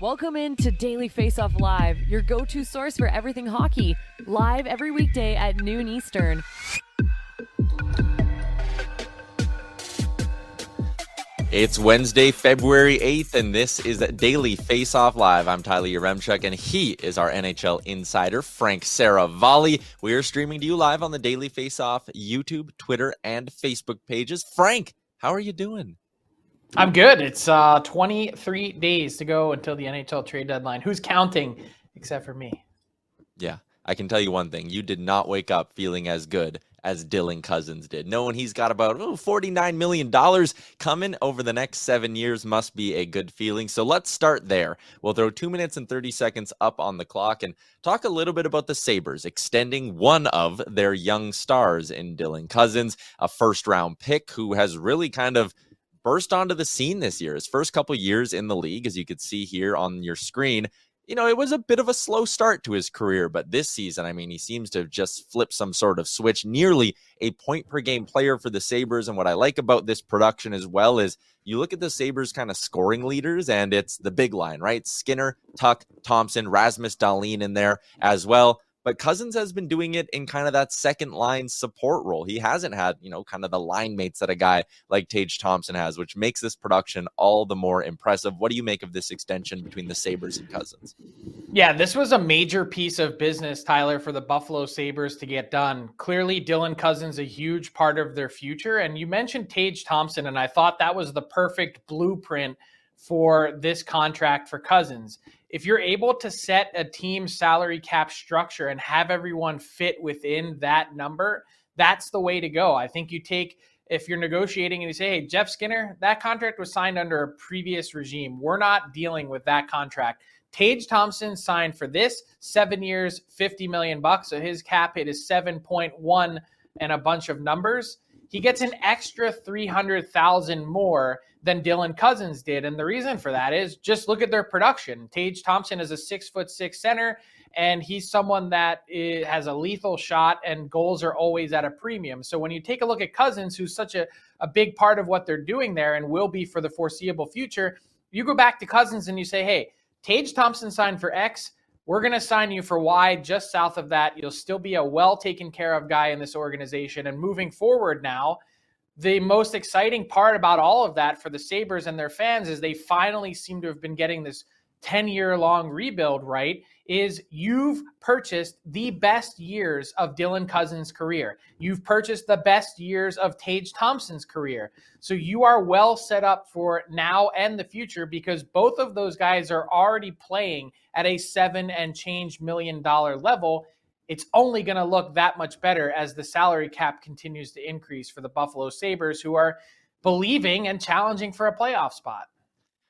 Welcome into Daily Face Off Live, your go to source for everything hockey. Live every weekday at noon Eastern. It's Wednesday, February 8th, and this is Daily Face Off Live. I'm Tyler Yaremchuk, and he is our NHL insider, Frank Seravalli. We are streaming to you live on the Daily Face Off YouTube, Twitter, and Facebook pages. Frank, how are you doing? I'm good. It's uh, 23 days to go until the NHL trade deadline. Who's counting except for me? Yeah, I can tell you one thing. You did not wake up feeling as good as Dylan Cozens did. Knowing he's got about oh, $49 million coming over the next seven years must be a good feeling. So let's start there. We'll throw two minutes and 30 seconds up on the clock and talk a little bit about the Sabres extending one of their young stars in Dylan Cozens, a first round pick who has really kind of burst onto the scene this year. His first couple years in the league, as you could see here on your screen, you know, it was a bit of a slow start to his career, but this season, I mean, he seems to have just flipped some sort of switch, nearly a point per game player for the Sabres. And what I like about this production as well is you look at the Sabres kind of scoring leaders, and it's the big line, right? Skinner, Tuch, Thompson, Rasmus Dahlin in there as well. But Cozens has been doing it in kind of that second line support role. He hasn't had, you know, kind of the line mates that a guy like Tage Thompson has, which makes this production all the more impressive. What do you make of this extension between the Sabres and Cozens? Yeah, this was a major piece of business, Tyler, for the Buffalo Sabres to get done. Clearly, Dylan Cozens a huge part of their future. And you mentioned Tage Thompson, and I thought that was the perfect blueprint for this contract for Cozens if you're able to set a team salary cap structure and have everyone fit within that number, that's the way to go. I think you take if you're negotiating and you say, "Hey, Jeff Skinner, that contract was signed under a previous regime. We're not dealing with that contract." Tage Thompson signed for this seven years, 50 million bucks. So his cap hit is 7.1 and a bunch of numbers. He gets an extra 300,000 more than Dylan Cozens did. And the reason for that is just look at their production. Tage Thompson is a six foot six center, and he's someone that is, has a lethal shot, and goals are always at a premium. So when you take a look at Cozens, who's such a, a big part of what they're doing there and will be for the foreseeable future, you go back to Cozens and you say, hey, Tage Thompson signed for X. We're going to sign you for Y just south of that. You'll still be a well taken care of guy in this organization. And moving forward now, the most exciting part about all of that for the Sabres and their fans is they finally seem to have been getting this 10 year long rebuild, right? Is you've purchased the best years of Dylan Cozens' career. You've purchased the best years of Tage Thompson's career. So you are well set up for now and the future because both of those guys are already playing at a seven and change million dollar level. It's only going to look that much better as the salary cap continues to increase for the Buffalo Sabres, who are believing and challenging for a playoff spot.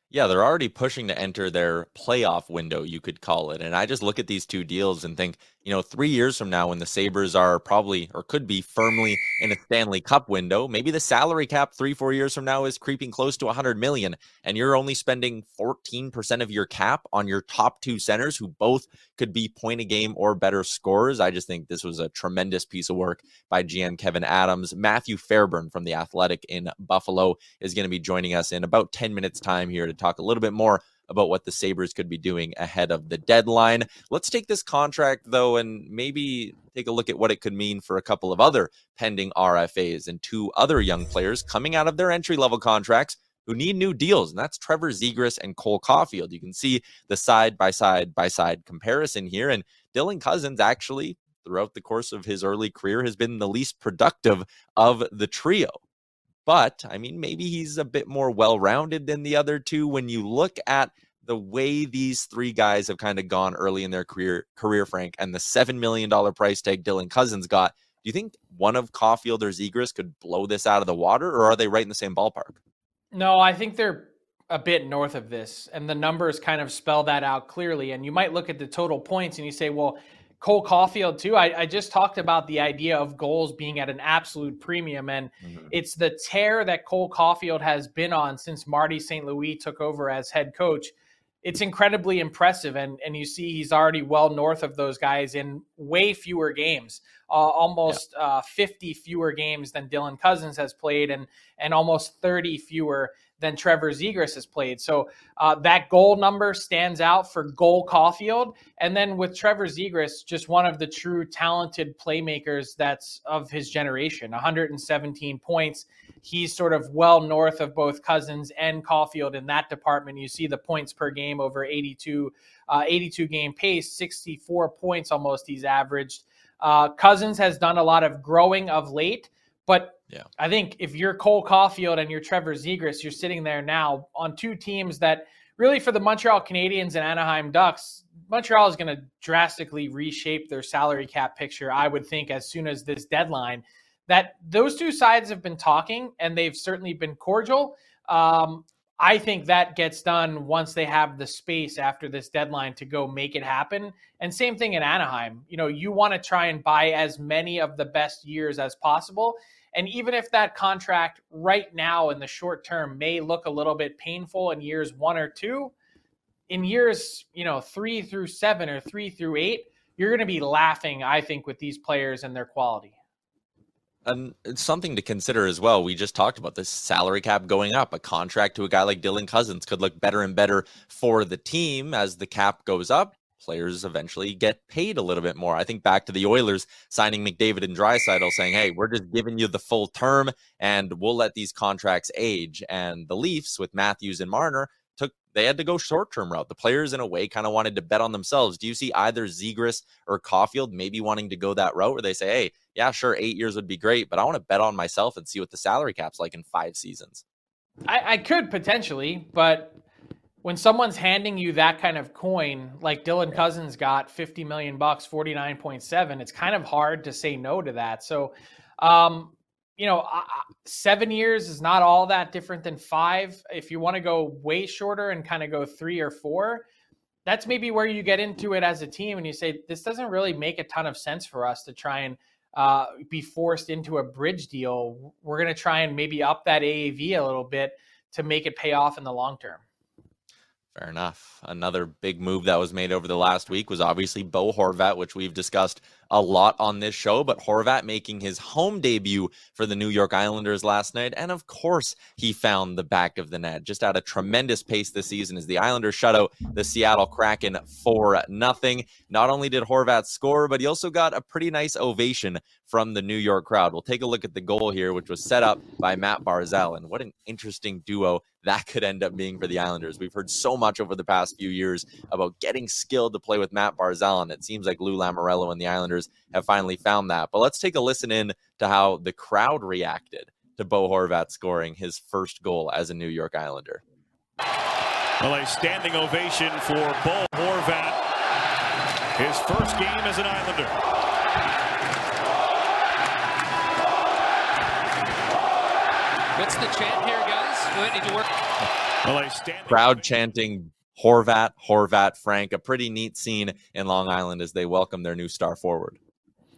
Yeah, they're already pushing to enter their playoff window, you could call it. And I just look at these two deals and think, you know, three years from now, when the Sabres are probably or could be firmly in a Stanley Cup window, maybe the salary cap three, four years from now is creeping close to 100 million, and you're only spending 14% of your cap on your top two centers who both could be point a game or better scorers. I just think this was a tremendous piece of work by GM Kevyn Adams. Matthew Fairburn from The Athletic in Buffalo is going to be joining us in about 10 minutes' time here to talk a little bit more about what the Sabres could be doing ahead of the deadline. Let's take this contract, though, and maybe take a look at what it could mean for a couple of other pending RFAs and two other young players coming out of their entry level contracts who need new deals, and that's Trevor Zegras and Cole Caufield. You can see the side by side by side comparison here, and Dylan Cozens actually throughout the course of his early career has been the least productive of the trio. But I mean, maybe he's a bit more well rounded than the other two. When you look at the way these three guys have kind of gone early in their career, career Frank, and the $7 million price tag Dylan Cozens got, do you think one of Caufield or Zegras could blow this out of the water, or are they right in the same ballpark? No, I think they're a bit north of this, and the numbers kind of spell that out clearly. And you might look at the total points and you say, well, Cole Caufield too. I, I, just talked about the idea of goals being at an absolute premium, and mm-hmm. it's the tear that Cole Caufield has been on since Marty St. Louis took over as head coach. It's incredibly impressive, and and you see he's already well north of those guys in way fewer games, uh, almost yeah. uh, 50 fewer games than Dylan Cozens has played, and and almost 30 fewer than Trevor Zegras has played. So uh, that goal number stands out for Cole Caufield. And then with Trevor Zegras, just one of the true talented playmakers that's of his generation, 117 points. He's sort of well north of both Cozens and Caufield in that department. You see the points per game over 82, uh, 82 game pace, 64 points almost he's averaged. Uh, Cozens has done a lot of growing of late. But yeah. I think if you're Cole Caufield and you're Trevor Zegras, you're sitting there now on two teams that really for the Montreal Canadiens and Anaheim Ducks, Montreal is going to drastically reshape their salary cap picture, I would think, as soon as this deadline. That those two sides have been talking and they've certainly been cordial. Um, I think that gets done once they have the space after this deadline to go make it happen. And same thing in Anaheim. You know, you want to try and buy as many of the best years as possible. And even if that contract right now in the short term may look a little bit painful in years one or two, in years, you know, three through seven or three through eight, you're going to be laughing, I think, with these players and their quality. And it's something to consider as well. We just talked about this salary cap going up. A contract to a guy like Dylan Cozens could look better and better for the team as the cap goes up players eventually get paid a little bit more. I think back to the Oilers signing McDavid and Draisaitl saying, "Hey, we're just giving you the full term and we'll let these contracts age." And the Leafs with Matthews and Marner took they had to go short-term route. The players in a way kind of wanted to bet on themselves. Do you see either Zegras or Caufield maybe wanting to go that route where they say, "Hey, yeah, sure, 8 years would be great, but I want to bet on myself and see what the salary cap's like in 5 seasons." I, I could potentially, but when someone's handing you that kind of coin, like Dylan Cozens got 50 million bucks, 49.7, it's kind of hard to say no to that. So, um, you know, uh, seven years is not all that different than five. If you want to go way shorter and kind of go three or four, that's maybe where you get into it as a team and you say, this doesn't really make a ton of sense for us to try and uh, be forced into a bridge deal. We're going to try and maybe up that AAV a little bit to make it pay off in the long term. Fair enough. Another big move that was made over the last week was obviously Bo Horvat, which we've discussed a lot on this show, but Horvat making his home debut for the New York Islanders last night. And of course, he found the back of the net just at a tremendous pace this season as the Islanders shut out the Seattle Kraken for nothing. Not only did Horvat score, but he also got a pretty nice ovation from the New York crowd. We'll take a look at the goal here, which was set up by Matt Barzal. And what an interesting duo that could end up being for the Islanders. We've heard so much over the past few years about getting skilled to play with Matt Barzal, and it seems like Lou Lamoriello and the Islanders have finally found that. But let's take a listen in to how the crowd reacted to Bo Horvat scoring his first goal as a New York Islander. Well, a standing ovation for Bo Horvat. His first game as an Islander. What's the chant here, guys? Do I need to work? Well, standing Crowd chanting Horvat, Horvat, Frank. A pretty neat scene in Long Island as they welcome their new star forward.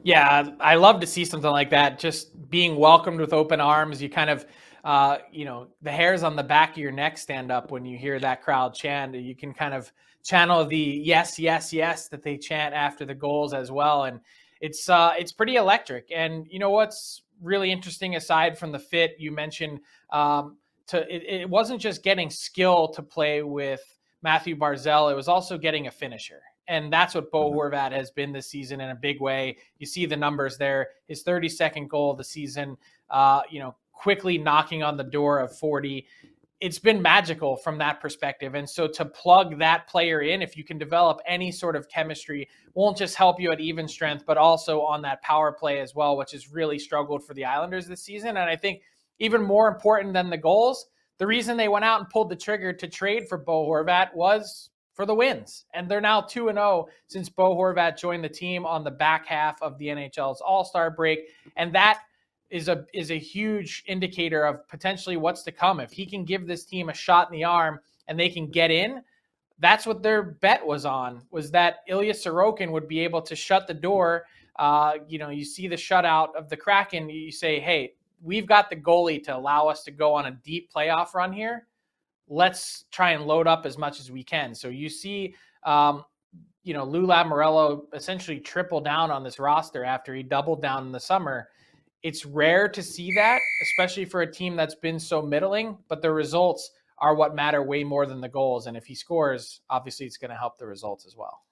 Yeah, I love to see something like that. Just being welcomed with open arms. You kind of, uh, you know, the hairs on the back of your neck stand up when you hear that crowd chant. You can kind of channel the yes, yes, yes that they chant after the goals as well, and it's uh, it's pretty electric. And you know what's really interesting aside from the fit you mentioned um, to it, it, wasn't just getting skill to play with Matthew Barzal it was also getting a finisher and that's what Bo mm-hmm. Horvat has been this season in a big way you see the numbers there his 32nd goal of the season uh, you know quickly knocking on the door of 40 it's been magical from that perspective. And so to plug that player in, if you can develop any sort of chemistry, won't just help you at even strength, but also on that power play as well, which has really struggled for the Islanders this season. And I think even more important than the goals, the reason they went out and pulled the trigger to trade for Bo Horvat was for the wins. And they're now 2 and 0 since Bo Horvat joined the team on the back half of the NHL's All-Star break. And that is a is a huge indicator of potentially what's to come. If he can give this team a shot in the arm and they can get in, that's what their bet was on. Was that Ilya Sorokin would be able to shut the door? Uh, you know, you see the shutout of the Kraken. You say, hey, we've got the goalie to allow us to go on a deep playoff run here. Let's try and load up as much as we can. So you see, um, you know, Lou Lamoriello essentially triple down on this roster after he doubled down in the summer it's rare to see that, especially for a team that's been so middling, but the results are what matter way more than the goals. And if he scores, obviously it's going to help the results as well.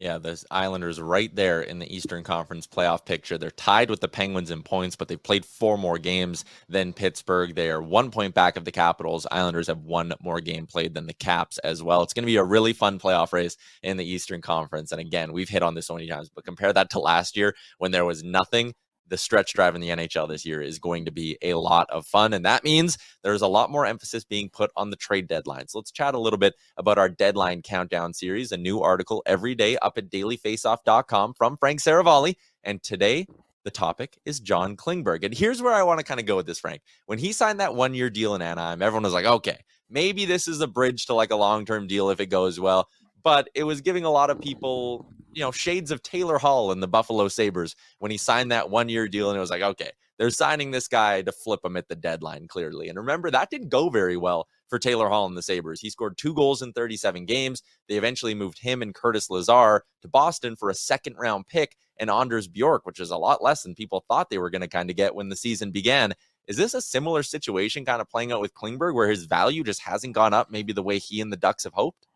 Yeah, the Islanders right there in the Eastern Conference playoff picture. They're tied with the Penguins in points, but they've played four more games than Pittsburgh. They are one point back of the Capitals. Islanders have one more game played than the Caps as well. It's going to be a really fun playoff race in the Eastern Conference. And again, we've hit on this so many times, but compare that to last year when there was nothing the stretch drive in the NHL this year is going to be a lot of fun. And that means there's a lot more emphasis being put on the trade deadline. So let's chat a little bit about our deadline countdown series, a new article every day up at dailyfaceoff.com from Frank Seravalli. And today, the topic is John Klingberg. And here's where I want to kind of go with this, Frank. When he signed that one year deal in Anaheim, everyone was like, okay, maybe this is a bridge to like a long term deal if it goes well but it was giving a lot of people, you know, shades of Taylor Hall and the Buffalo Sabres when he signed that one year deal. And it was like, okay, they're signing this guy to flip him at the deadline, clearly. And remember, that didn't go very well for Taylor Hall and the Sabres. He scored two goals in 37 games. They eventually moved him and Curtis Lazar to Boston for a second round pick and Anders Bjork, which is a lot less than people thought they were going to kind of get when the season began. Is this a similar situation kind of playing out with Klingberg where his value just hasn't gone up maybe the way he and the Ducks have hoped?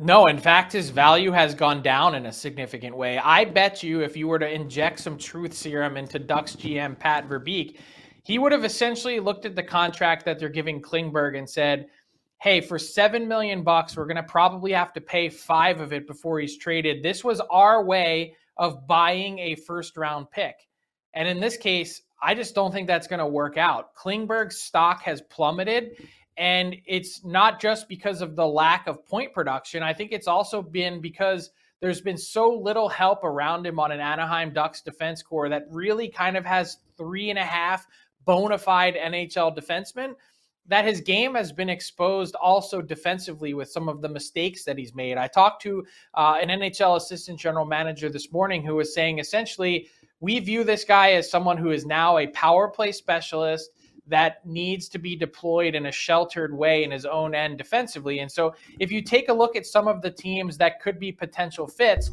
No, in fact, his value has gone down in a significant way. I bet you if you were to inject some truth serum into Ducks GM Pat Verbeek, he would have essentially looked at the contract that they're giving Klingberg and said, "Hey, for 7 million bucks, we're going to probably have to pay 5 of it before he's traded. This was our way of buying a first round pick." And in this case, I just don't think that's going to work out. Klingberg's stock has plummeted and it's not just because of the lack of point production. I think it's also been because there's been so little help around him on an Anaheim Ducks defense core that really kind of has three and a half bona fide NHL defensemen that his game has been exposed also defensively with some of the mistakes that he's made. I talked to uh, an NHL assistant general manager this morning who was saying essentially, we view this guy as someone who is now a power play specialist that needs to be deployed in a sheltered way in his own end defensively. And so if you take a look at some of the teams that could be potential fits,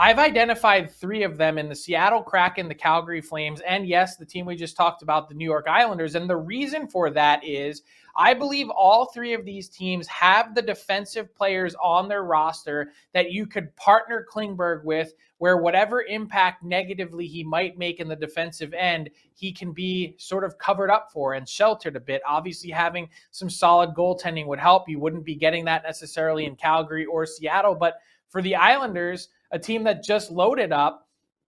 I've identified three of them in the Seattle Kraken, the Calgary Flames, and yes, the team we just talked about, the New York Islanders. And the reason for that is I believe all three of these teams have the defensive players on their roster that you could partner Klingberg with, where whatever impact negatively he might make in the defensive end, he can be sort of covered up for and sheltered a bit. Obviously, having some solid goaltending would help. You wouldn't be getting that necessarily in Calgary or Seattle, but for the Islanders, a team that just loaded up.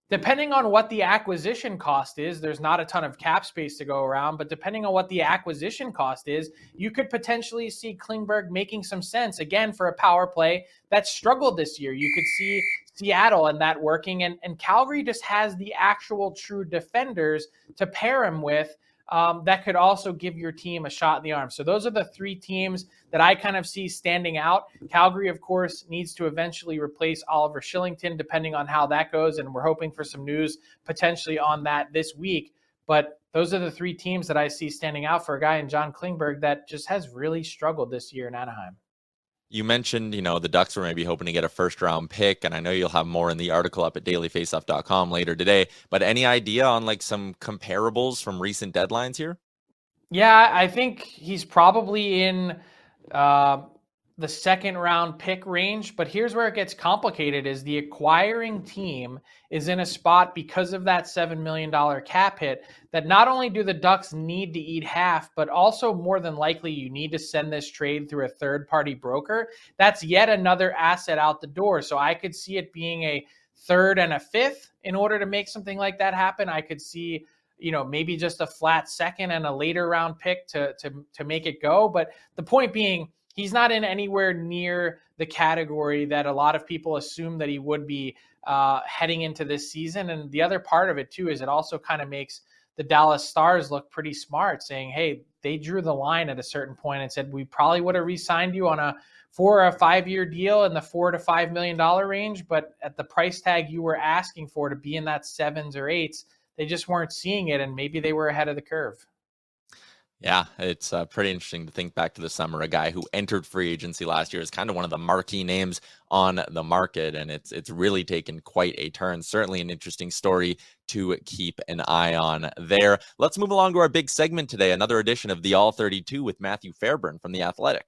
Depending on what the acquisition cost is, there's not a ton of cap space to go around, but depending on what the acquisition cost is, you could potentially see Klingberg making some sense again for a power play that struggled this year. You could see Seattle and that working, and, and Calgary just has the actual true defenders to pair him with um, that could also give your team a shot in the arm. So those are the three teams that I kind of see standing out. Calgary, of course, needs to eventually replace Oliver Kylington, depending on how that goes, and we're hoping for some news potentially on that this week. But those are the three teams that I see standing out for a guy in John Klingberg that just has really struggled this year in Anaheim. You mentioned, you know, the Ducks were maybe hoping to get a first round pick, and I know you'll have more in the article up at dailyfaceoff.com later today. But any idea on like some comparables from recent deadlines here? Yeah, I think he's probably in uh, the second round pick range. But here's where it gets complicated: is the acquiring team is in a spot because of that seven million dollar cap hit that not only do the Ducks need to eat half, but also more than likely you need to send this trade through a third party broker. That's yet another asset out the door. So I could see it being a third and a fifth in order to make something like that happen. I could see you know maybe just a flat second and a later round pick to to to make it go but the point being he's not in anywhere near the category that a lot of people assume that he would be uh, heading into this season. And the other part of it too is it also kind of makes the Dallas Stars look pretty smart, saying, "Hey, they drew the line at a certain point and said we probably would have re-signed you on a four or a five-year deal in the four to five million dollar range, but at the price tag you were asking for to be in that sevens or eights, they just weren't seeing it, and maybe they were ahead of the curve." Yeah, it's uh, pretty interesting to think back to the summer. A guy who entered free agency last year is kind of one of the marquee names on the market, and it's it's really taken quite a turn. Certainly, an interesting story to keep an eye on there. Let's move along to our big segment today. Another edition of the All 32 with Matthew Fairburn from the Athletic.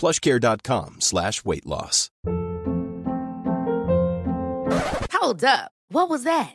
plushcare.com slash weight loss. Hold up. What was that?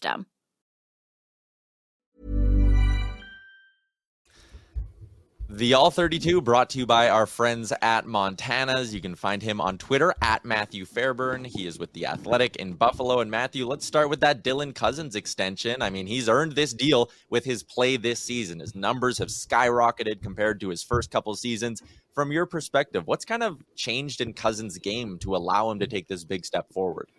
The All 32 brought to you by our friends at Montana's. You can find him on Twitter at Matthew Fairburn. He is with The Athletic in Buffalo. And Matthew, let's start with that Dylan Cozens extension. I mean, he's earned this deal with his play this season. His numbers have skyrocketed compared to his first couple seasons. From your perspective, what's kind of changed in Cozens' game to allow him to take this big step forward?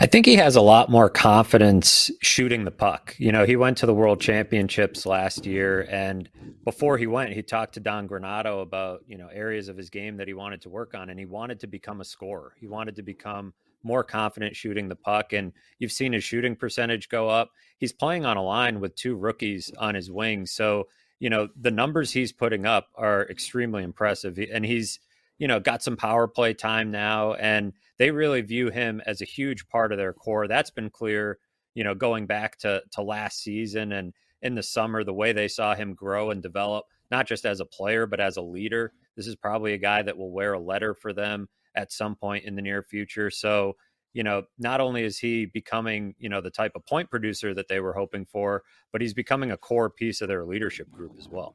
I think he has a lot more confidence shooting the puck. You know, he went to the World Championships last year, and before he went, he talked to Don Granato about you know areas of his game that he wanted to work on, and he wanted to become a scorer. He wanted to become more confident shooting the puck, and you've seen his shooting percentage go up. He's playing on a line with two rookies on his wing, so you know the numbers he's putting up are extremely impressive, and he's you know got some power play time now and they really view him as a huge part of their core. That's been clear, you know, going back to to last season and in the summer, the way they saw him grow and develop, not just as a player but as a leader. This is probably a guy that will wear a letter for them at some point in the near future. So, you know, not only is he becoming, you know, the type of point producer that they were hoping for, but he's becoming a core piece of their leadership group as well.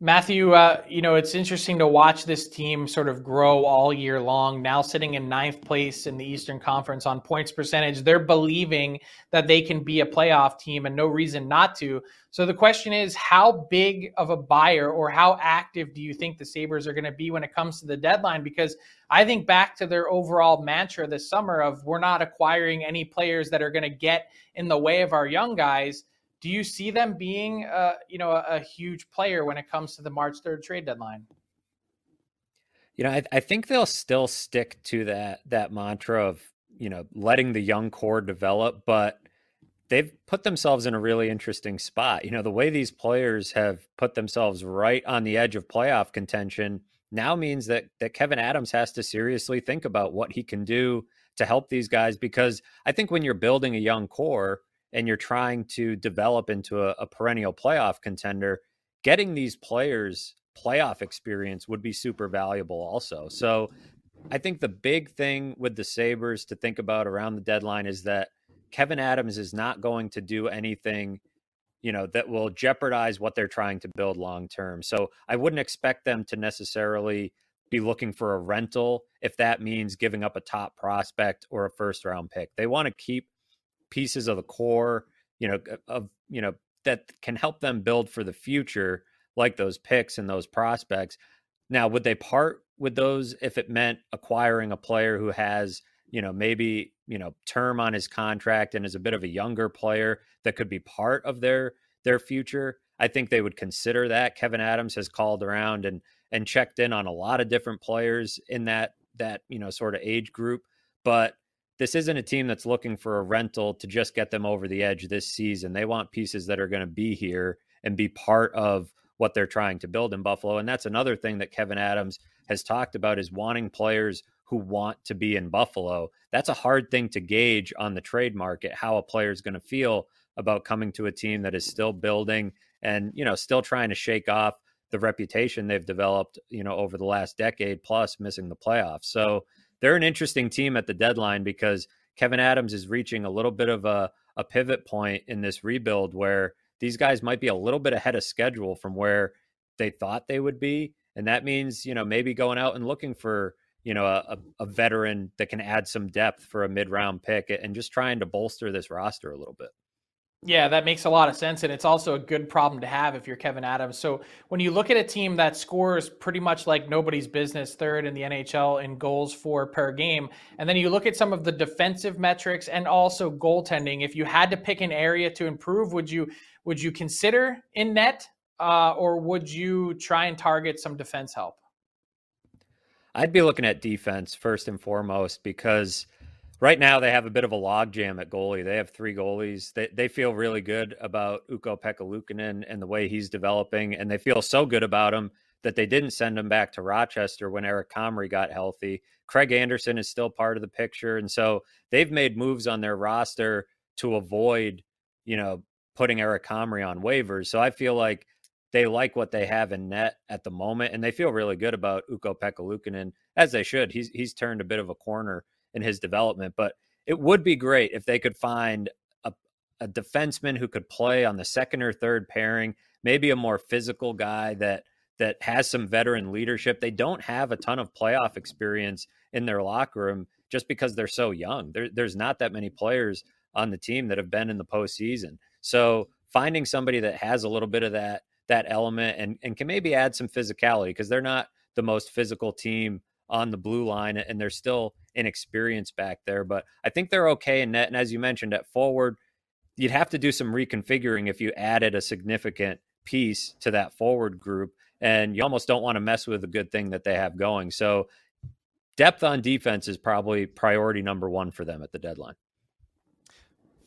Matthew, uh, you know, it's interesting to watch this team sort of grow all year long. Now sitting in ninth place in the Eastern Conference on points percentage, they're believing that they can be a playoff team and no reason not to. So the question is, how big of a buyer or how active do you think the Sabres are going to be when it comes to the deadline? Because I think back to their overall mantra this summer of we're not acquiring any players that are going to get in the way of our young guys do you see them being, uh, you know, a, a, huge player when it comes to the March third trade deadline? You know, I, I think they'll still stick to that that mantra of you know letting the young core develop, but they've put themselves in a really interesting spot. You know, the way these players have put themselves right on the edge of playoff contention now means that that Kevyn Adams has to seriously think about what he can do to help these guys because I think when you're building a young core, and you're trying to develop into a, a perennial playoff contender, getting these players playoff experience would be super valuable also. So I think the big thing with the Sabres to think about around the deadline is that Kevyn Adams is not going to do anything, you know, that will jeopardize what they're trying to build long term. So I wouldn't expect them to necessarily be looking for a rental if that means giving up a top prospect or a first round pick. They want to keep pieces of the core, you know, of you know that can help them build for the future, like those picks and those prospects. Now, would they part with those if it meant acquiring a player who has, you know, maybe you know term on his contract and is a bit of a younger player that could be part of their their future? I think they would consider that. Kevyn Adams has called around and and checked in on a lot of different players in that that you know sort of age group, but this isn't a team that's looking for a rental to just get them over the edge this season. They want pieces that are going to be here and be part of what they're trying to build in Buffalo. And that's another thing that Kevyn Adams has talked about is wanting players who want to be in Buffalo. That's a hard thing to gauge on the trade market, how a player is going to feel about coming to a team that is still building and, you know, still trying to shake off the reputation they've developed, you know, over the last decade plus missing the playoffs. So, they're an interesting team at the deadline because Kevyn Adams is reaching a little bit of a, a pivot point in this rebuild where these guys might be a little bit ahead of schedule from where they thought they would be. And that means, you know, maybe going out and looking for, you know, a, a veteran that can add some depth for a mid round pick and just trying to bolster this roster a little bit. Yeah, that makes a lot of sense. And it's also a good problem to have if you're Kevyn Adams. So when you look at a team that scores pretty much like nobody's business, third in the NHL in goals for per game, and then you look at some of the defensive metrics and also goaltending, if you had to pick an area to improve, would you would you consider in net uh, or would you try and target some defense help? I'd be looking at defense first and foremost because – right now they have a bit of a logjam at goalie. They have three goalies. They they feel really good about Ukko-Pekka and the way he's developing, and they feel so good about him that they didn't send him back to Rochester when Eric Comrie got healthy. Craig Anderson is still part of the picture, and so they've made moves on their roster to avoid, you know, putting Eric Comrie on waivers. So I feel like they like what they have in net at the moment, and they feel really good about Ukko-Pekka Luukkonen, as they should. He's he's turned a bit of a corner in his development. But it would be great if they could find a, a defenseman who could play on the second or third pairing, maybe a more physical guy that that has some veteran leadership. They don't have a ton of playoff experience in their locker room just because they're so young. There, there's not that many players on the team that have been in the postseason. So finding somebody that has a little bit of that that element and, and can maybe add some physicality because they're not the most physical team on the blue line and they're still inexperienced back there. But I think they're okay in net. And as you mentioned, at forward, you'd have to do some reconfiguring if you added a significant piece to that forward group. And you almost don't want to mess with the good thing that they have going. So depth on defense is probably priority number one for them at the deadline.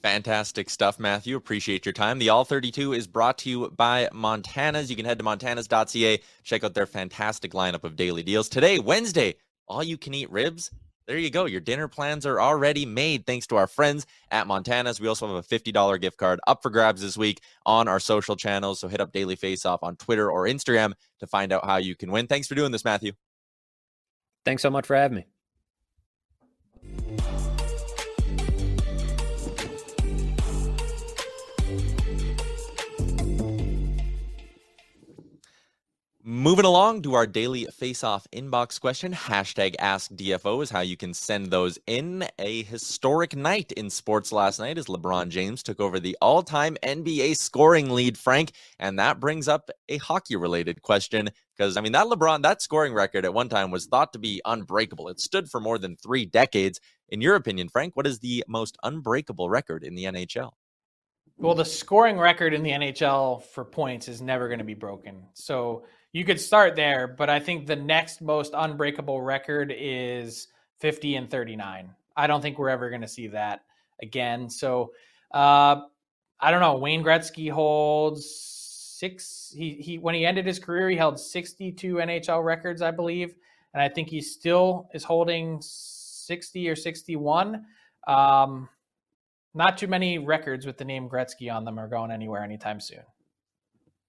Fantastic stuff, Matthew. Appreciate your time. The All 32 is brought to you by Montana's. You can head to montanas.ca, check out their fantastic lineup of daily deals. Today, Wednesday, all you can eat ribs. There you go. Your dinner plans are already made thanks to our friends at Montana's. We also have a $50 gift card up for grabs this week on our social channels. So hit up Daily Face Off on Twitter or Instagram to find out how you can win. Thanks for doing this, Matthew. Thanks so much for having me. Moving along to our daily face-off inbox question. Hashtag Ask DFO is how you can send those in. A historic night in sports last night as LeBron James took over the all-time NBA scoring lead, Frank. And that brings up a hockey-related question. Because, I mean, that LeBron, that scoring record at one time was thought to be unbreakable. It stood for more than three decades. In your opinion, Frank, what is the most unbreakable record in the NHL? Well, the scoring record in the NHL for points is never going to be broken. So you could start there, but I think the next most unbreakable record is 50 and 39. I don't think we're ever going to see that again. So uh, I don't know. Wayne Gretzky holds six. He he when he ended his career, he held 62 NHL records, I believe, and I think he still is holding 60 or 61. Um, not too many records with the name Gretzky on them are going anywhere anytime soon.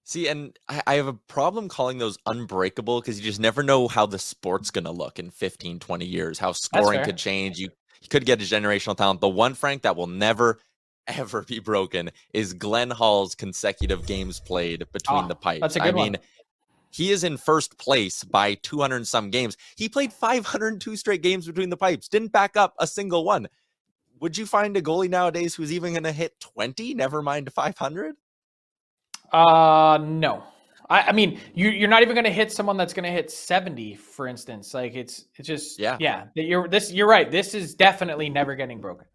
See, and I, I have a problem calling those unbreakable because you just never know how the sport's mm-hmm. going to look in 15, 20 years, how scoring could change. You, you could get a generational talent. The one, Frank, that will never, ever be broken is Glenn Hall's consecutive games played between oh, the pipes. That's a good I one. mean, he is in first place by 200 some games. He played 502 straight games between the pipes, didn't back up a single one. Would you find a goalie nowadays who's even going to hit 20, never mind 500? Uh, no. I, I mean, you you're not even going to hit someone that's going to hit 70, for instance. Like it's it's just yeah yeah. You're this you're right. This is definitely never getting broken.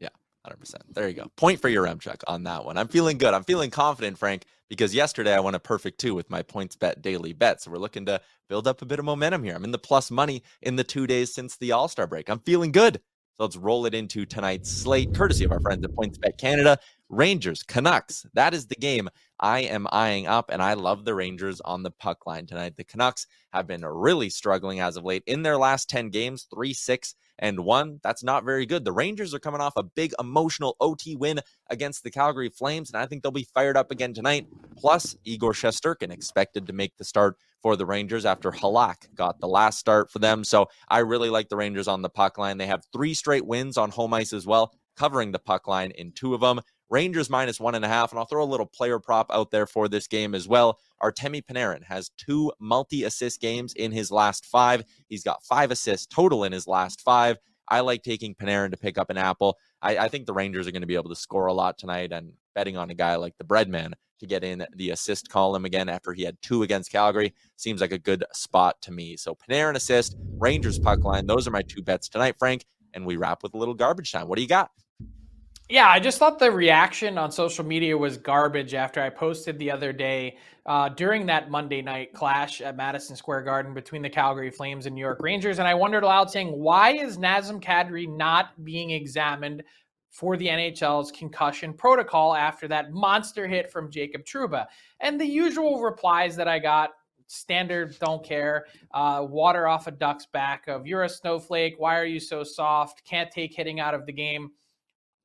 Yeah, hundred percent. There you go. Point for your check on that one. I'm feeling good. I'm feeling confident, Frank, because yesterday I won a perfect two with my PointsBet daily bet. So we're looking to build up a bit of momentum here. I'm in the plus money in the two days since the All Star break. I'm feeling good. So let's roll it into tonight's slate, courtesy of our friends at PointsBet Canada. Rangers, Canucks. That is the game I am eyeing up, and I love the Rangers on the puck line tonight. The Canucks have been really struggling as of late. In their last 10 games, 3 6 and 1. That's not very good. The Rangers are coming off a big emotional OT win against the Calgary Flames, and I think they'll be fired up again tonight. Plus, Igor Shesterkin expected to make the start for the Rangers after Halak got the last start for them. So I really like the Rangers on the puck line. They have three straight wins on home ice as well, covering the puck line in two of them. Rangers minus one and a half. And I'll throw a little player prop out there for this game as well. Artemi Panarin has two multi assist games in his last five. He's got five assists total in his last five. I like taking Panarin to pick up an apple. I, I think the Rangers are going to be able to score a lot tonight and betting on a guy like the Breadman to get in the assist column again after he had two against Calgary seems like a good spot to me. So Panarin assist, Rangers puck line. Those are my two bets tonight, Frank. And we wrap with a little garbage time. What do you got? Yeah, I just thought the reaction on social media was garbage after I posted the other day uh, during that Monday night clash at Madison Square Garden between the Calgary Flames and New York Rangers. And I wondered aloud saying, why is Nazem Kadri not being examined for the NHL's concussion protocol after that monster hit from Jacob Trouba? And the usual replies that I got standard don't care uh, water off a duck's back of you're a snowflake why are you so soft can't take hitting out of the game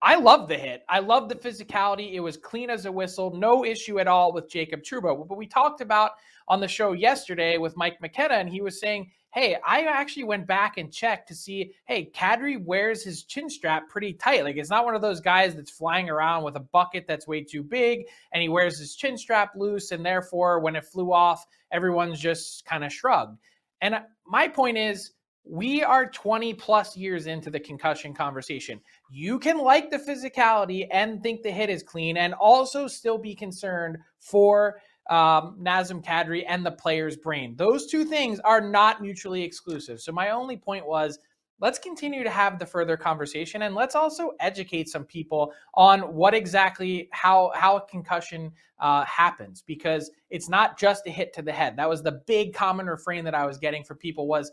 I love the hit. I love the physicality. It was clean as a whistle. No issue at all with Jacob Trouba. But we talked about on the show yesterday with Mike McKenna, and he was saying, hey, I actually went back and checked to see, hey, Kadri wears his chin strap pretty tight. Like it's not one of those guys that's flying around with a bucket that's way too big and he wears his chin strap loose. And therefore, when it flew off, everyone's just kind of shrugged. And uh, my point is, we are 20 plus years into the concussion conversation. You can like the physicality and think the hit is clean and also still be concerned for um, Nazem Kadri and the player's brain. Those two things are not mutually exclusive. So, my only point was let's continue to have the further conversation and let's also educate some people on what exactly how how a concussion uh, happens because it's not just a hit to the head that was the big common refrain that i was getting for people was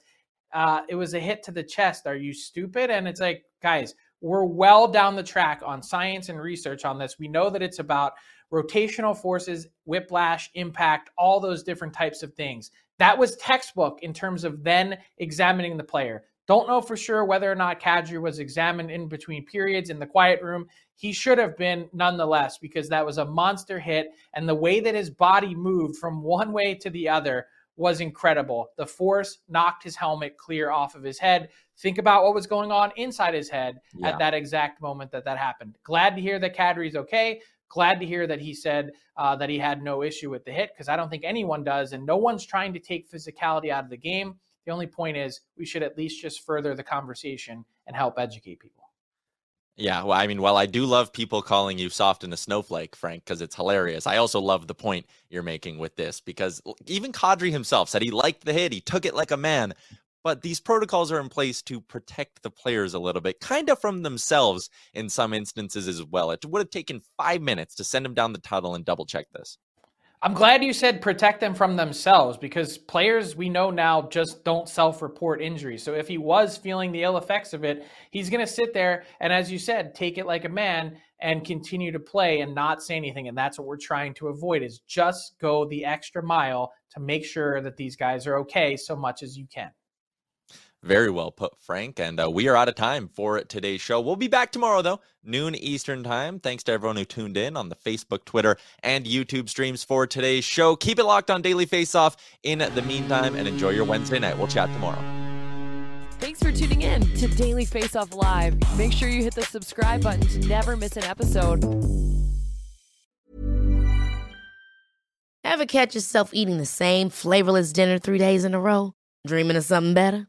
uh, it was a hit to the chest. Are you stupid? And it's like, guys, we're well down the track on science and research on this. We know that it's about rotational forces, whiplash, impact, all those different types of things. That was textbook in terms of then examining the player. Don't know for sure whether or not Kadri was examined in between periods in the quiet room. He should have been nonetheless because that was a monster hit. And the way that his body moved from one way to the other was incredible. The force knocked his helmet clear off of his head. Think about what was going on inside his head yeah. at that exact moment that that happened. Glad to hear that Kadri's okay. Glad to hear that he said uh, that he had no issue with the hit because I don't think anyone does, and no one's trying to take physicality out of the game. The only point is we should at least just further the conversation and help educate people. Yeah, well, I mean, while I do love people calling you soft and a snowflake, Frank, because it's hilarious, I also love the point you're making with this because even Kadri himself said he liked the hit, he took it like a man. But these protocols are in place to protect the players a little bit, kind of from themselves in some instances as well. It would have taken five minutes to send him down the tunnel and double check this. I'm glad you said protect them from themselves because players we know now just don't self report injuries. So if he was feeling the ill effects of it, he's going to sit there and, as you said, take it like a man and continue to play and not say anything. And that's what we're trying to avoid is just go the extra mile to make sure that these guys are okay so much as you can. Very well put, Frank. And uh, we are out of time for today's show. We'll be back tomorrow, though, noon Eastern time. Thanks to everyone who tuned in on the Facebook, Twitter, and YouTube streams for today's show. Keep it locked on Daily Faceoff in the meantime and enjoy your Wednesday night. We'll chat tomorrow. Thanks for tuning in to Daily Faceoff Live. Make sure you hit the subscribe button to never miss an episode. Ever catch yourself eating the same flavorless dinner three days in a row? Dreaming of something better?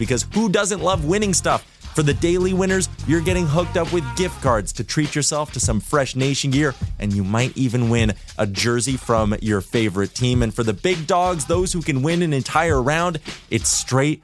because who doesn't love winning stuff? For the daily winners, you're getting hooked up with gift cards to treat yourself to some fresh nation gear, and you might even win a jersey from your favorite team. And for the big dogs, those who can win an entire round, it's straight,